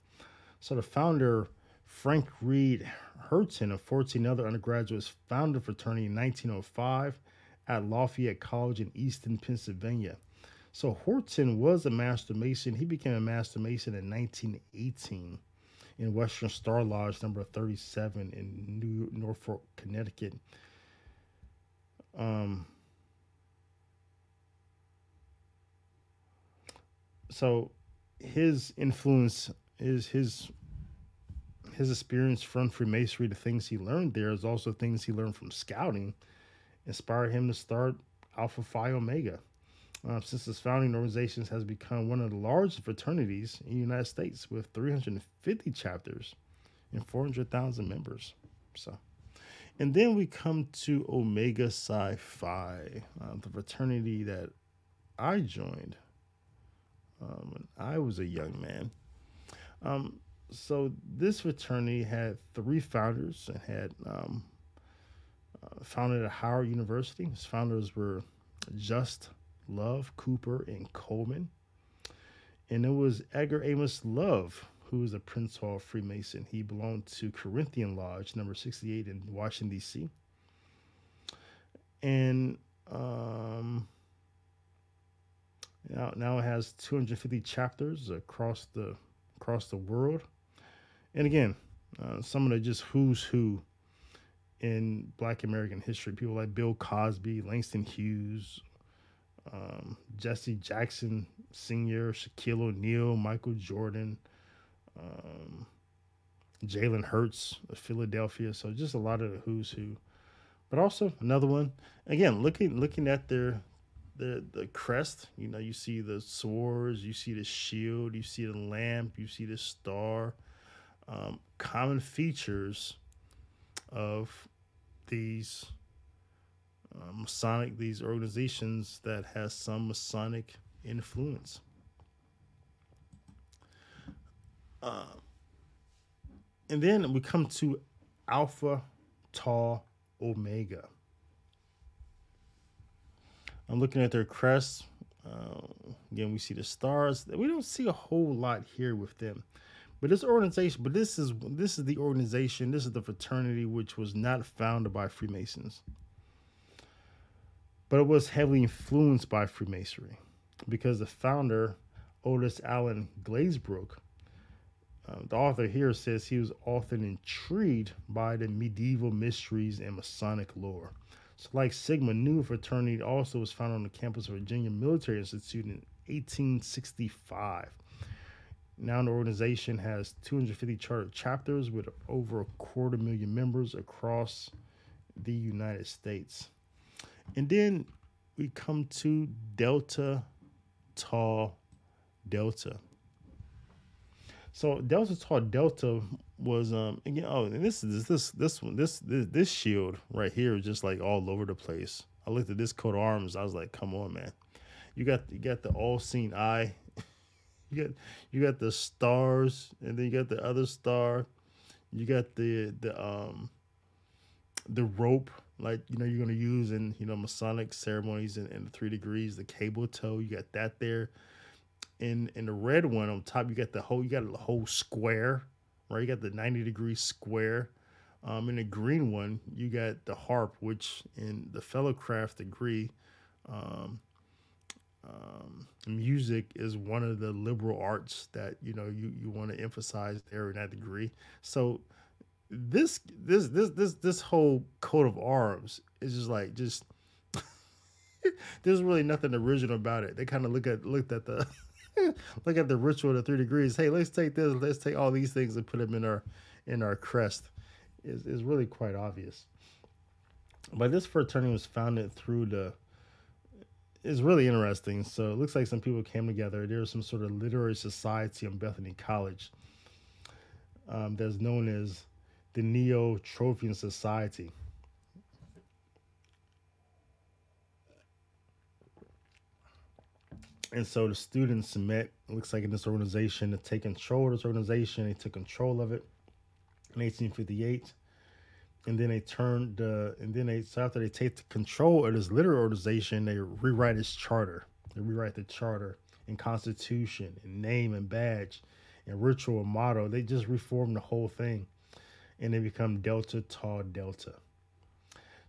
So the founder, Frank Reed Horton, and 14 other undergraduates founded fraternity in 1905 at Lafayette College in Easton, Pennsylvania. So Horton was a master mason. He became a master mason in 1918 in Western Star Lodge number 37 in New Norfolk, Connecticut. Um, so his influence is his his experience from Freemasonry, the things he learned there, is also things he learned from scouting, inspired him to start Alpha Phi Omega uh, since its founding organizations has become one of the largest fraternities in the United States with 350 chapters and 400,000 members. So, and then we come to Omega Psi Phi, uh, the fraternity that I joined um, when I was a young man. Um, so this fraternity had three founders and had um, uh, founded at Howard University. Its founders were Just Love, Cooper, and Coleman. And it was Edgar Amos Love, who was a Prince Hall Freemason. He belonged to Corinthian Lodge, number 68 in Washington, D.C. And um, now, now it has 250 chapters across the across the world. And again, uh, some of the just who's who in Black American history. People like Bill Cosby, Langston Hughes, um, Jesse Jackson Sr., Shaquille O'Neal, Michael Jordan, um, Jalen Hurts of Philadelphia. So just a lot of the who's who. But also another one. Again, looking looking at their the the crest, you know, you see the swords, you see the shield, you see the lamp, you see the star. Um, common features of these uh, Masonic, these organizations that has some Masonic influence. Uh, and then we come to Alpha Tau Omega. I'm looking at their crest. Uh, again, we see the stars. We don't see a whole lot here with them, but this organization. But this is this is the organization. This is the fraternity which was not founded by Freemasons but it was heavily influenced by Freemasonry because the founder, Otis Allen Glazebrook, Uh, the author here says he was often intrigued by the medieval mysteries and Masonic lore. So, like Sigma Nu fraternity also was founded on the campus of Virginia Military Institute in 1865. Now, the organization has 250 charter chapters with over a quarter million members across the United States. And then we come to Delta Tau Delta. So Delta Tau Delta was um again oh and this is this this one this this this shield right here is just like all over the place. I looked at this coat of arms, I was like, come on, man. You got you got the all seeing eye. [laughs] you got you got the stars, and then you got the other star. You got the the um the rope like you know you're gonna use in you know Masonic ceremonies and, and the three degrees, the cable tow, you got that there. In in the red one on top, you got the whole you got the whole square, right? You got the 90 degree square. Um, in the green one, you got the harp, which in the fellowcraft degree, um, um, music is one of the liberal arts that you know you, you want to emphasize there in that degree. So this this this this this whole coat of arms is just like just [laughs] there's really nothing original about it. They kind of look at looked at the [laughs] look at the ritual of the three degrees. Hey, let's take this, let's take all these things and put them in our in our crest. Is is really quite obvious. But this fraternity was founded through the is really interesting. So it looks like some people came together. There was some sort of literary society on Bethany College um, that's known as the Neo-Trophian Society. And so the students met, looks like in this organization, to take control of this organization. They took control of it in 1858. And then they turned, uh, and then they, so after they take control of this literary organization, they rewrite its charter. They rewrite the charter and constitution and name and badge and ritual and motto. They just reform the whole thing and they become Delta Tau Delta.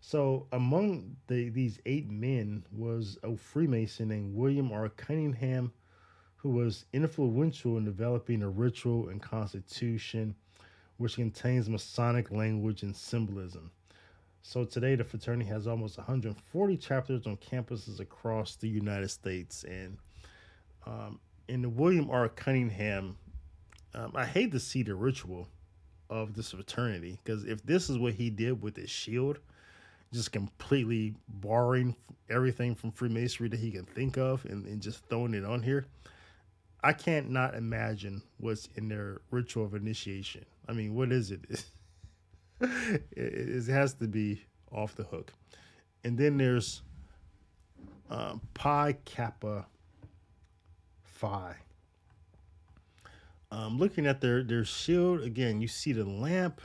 So among the, these eight men was a Freemason named William R. Cunningham, who was influential in developing a ritual and constitution which contains Masonic language and symbolism. So today, the fraternity has almost 140 chapters on campuses across the United States. And um, in William R. Cunningham, um, I hate to see the ritual of this fraternity because if this is what he did with his shield, just completely borrowing everything from Freemasonry that he can think of and, and just throwing it on here, I can't not imagine what's in their ritual of initiation. I mean, what is it? [laughs] it, it has to be off the hook. And then there's um, Pi Kappa Phi. Um, looking at their their shield again, you see the lamp.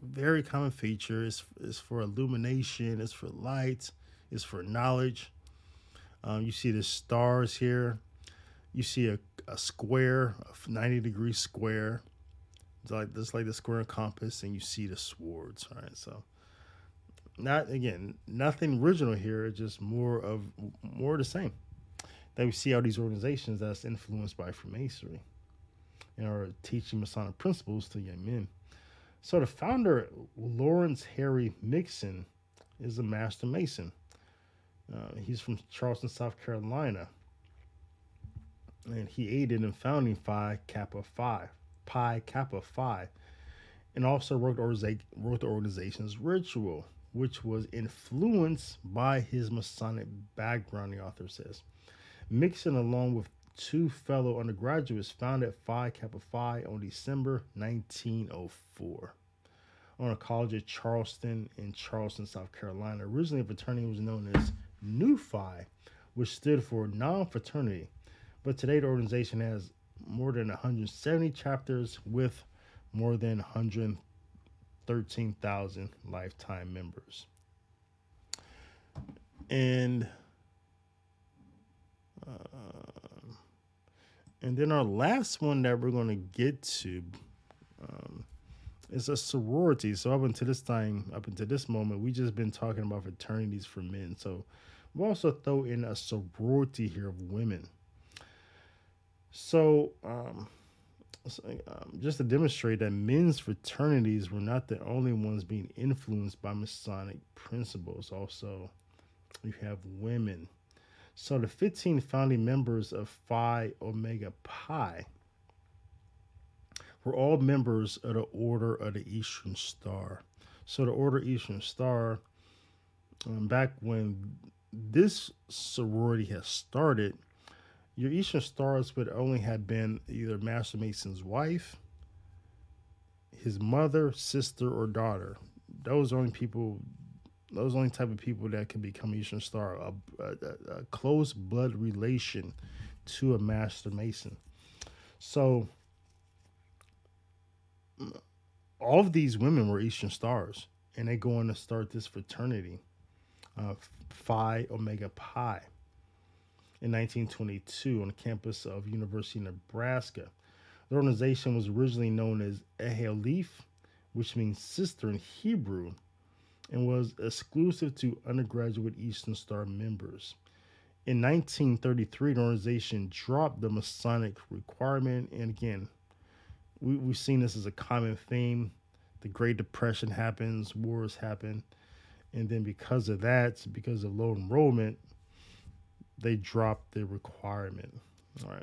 Very common feature is is for illumination. It's for light. It's for knowledge. Um, you see the stars here. You see a, a square, a ninety degree square. It's like this, like the square compass, and you see the swords. All right, so not again, nothing original here. Just more of more of the same. That we see all these organizations that's influenced by Freemasonry and are teaching Masonic principles to young men. So the founder, Lawrence Harry Mixson, is a master mason. Uh, he's from Charleston, South Carolina, and he aided in founding Phi Kappa Phi, Pi Kappa Phi, and also wrote, wrote the organization's ritual, which was influenced by his Masonic background. The author says Mixson, along with two fellow undergraduates founded Phi Kappa Phi on December 1904 on a college at Charleston in Charleston, South Carolina. Originally, a fraternity was known as Nu Phi, which stood for non fraternity. But today, the organization has more than 170 chapters with more than 113,000 lifetime members. And uh, and then our last one that we're going to get to um, is a sorority. So up until this time, up until this moment, we just been talking about fraternities for men. So we'll also throw in a sorority here of women. So um, um, just to demonstrate that men's fraternities were not the only ones being influenced by Masonic principles. Also, you have women. So the 15 founding members of Phi Omega Pi were all members of the Order of the Eastern Star. So the Order Eastern Star, um, back when this sorority has started, your Eastern Stars would only have been either Master Mason's wife, his mother, sister, or daughter. Those only people, those only type of people that can become Eastern Star, a, a, a close blood relation to a Master Mason. So all of these women were Eastern Stars, and they go on to start this fraternity, uh, Phi Omega Pi in 1922 on the campus of University of Nebraska. The organization was originally known as Ehalef, which means sister in Hebrew, and was exclusive to undergraduate Eastern Star members. In 1933, the organization dropped the Masonic requirement, and again, we, we've seen this as a common theme. The Great Depression happens, wars happen, and then because of that, because of low enrollment, they dropped the requirement. All right.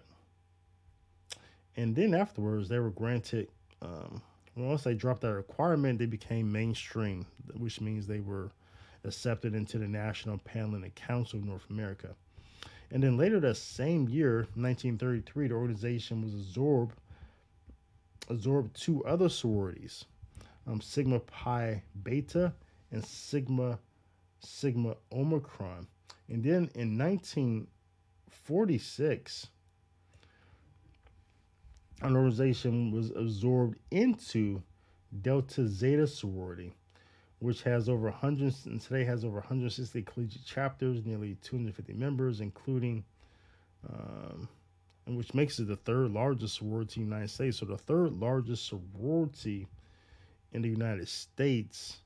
And then afterwards, they were granted, um, once they dropped that requirement, they became mainstream, which means they were accepted into the National Panhellenic Council of North America. And then later that same year, 1933, the organization was absorbed, absorbed two other sororities, um, Sigma Pi Beta and Sigma Sigma Omicron. And then in 1946, an organization was absorbed into Delta Zeta sorority, which has over 100 and today has over 160 collegiate chapters, nearly 250 members, including, um, and which makes it the third largest sorority in the United States. So the third largest sorority in the United States,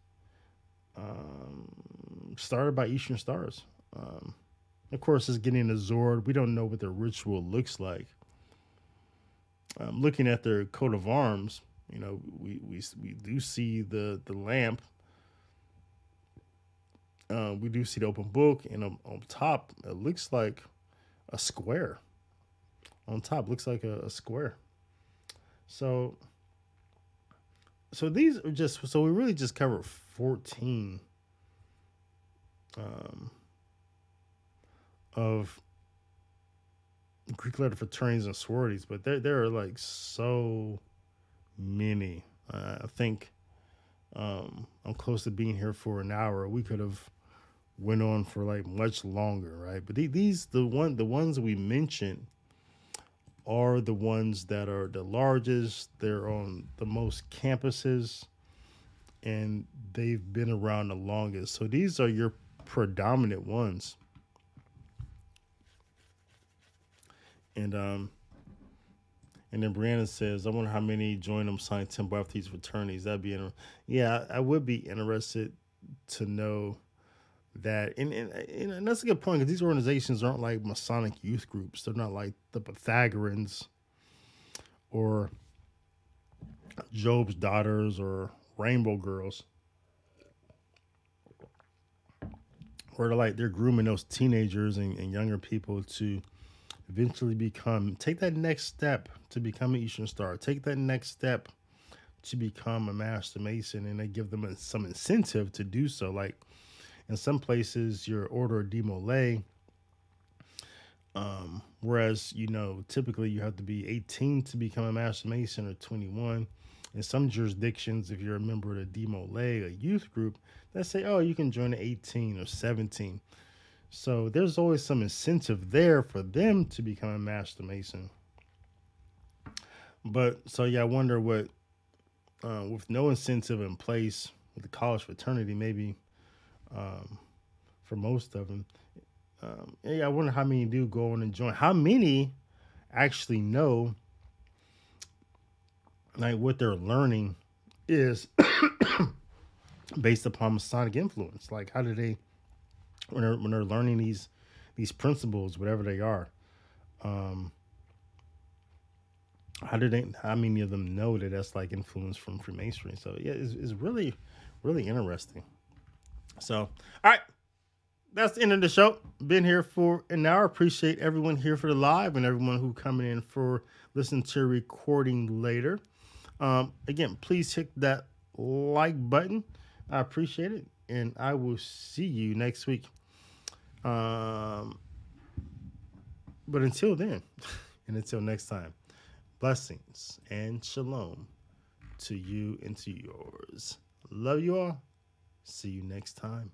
um, started by Eastern Stars. Um, of course, it's getting absorbed. We don't know what their ritual looks like. Um, looking at their coat of arms, you know, we we we do see the the lamp. Uh, we do see the open book, and on, on, top it looks like a square. On top looks like a, a square. So, so these are just so we really just covered fourteen. Um, of Greek letter fraternities and sororities, but there there are like so many. Uh, I think um, I'm close to being here for an hour. We could have went on for like much longer, right? But these the one the ones we mentioned are the ones that are the largest. They're on the most campuses, and they've been around the longest. So these are your predominant ones. And um, and then Brianna says, "I wonder how many join them signed after these fraternities. That'd be inter- yeah, I would be interested to know that. And and, and that's a good point because these organizations aren't like Masonic youth groups. They're not like the Pythagoreans or Job's daughters or Rainbow Girls. Where they're like they're grooming those teenagers and, and younger people to eventually become take that next step to become an Eastern Star. Take that next step to become a Master Mason, and they give them some incentive to do so. Like in some places, your Order of Demolay. Um, whereas you know typically you have to be 18 to become a Master Mason or 21. In some jurisdictions, if you're a member of the Demolay, a youth group, they say, oh, you can join at 18 or 17. So there's always some incentive there for them to become a master mason. But so yeah, I wonder what uh, with no incentive in place with the college fraternity, maybe um, for most of them. Um, yeah, I wonder how many do go on and join. How many actually know like what they're learning is [coughs] based upon Masonic influence? Like, how do they? When they're when they're learning these these principles, whatever they are. Um, how do they? How many of them know that that's like influence from Freemasonry? So yeah, it's, it's really, really interesting. So all right, that's the end of the show. Been here for an hour. Appreciate everyone here for the live and everyone who coming in for listen to recording later. Um, again, please hit that like button. I appreciate it, and I will see you next week. Um, but until then, [laughs] and until next time, blessings and shalom to you and to yours. Love you all. See you next time.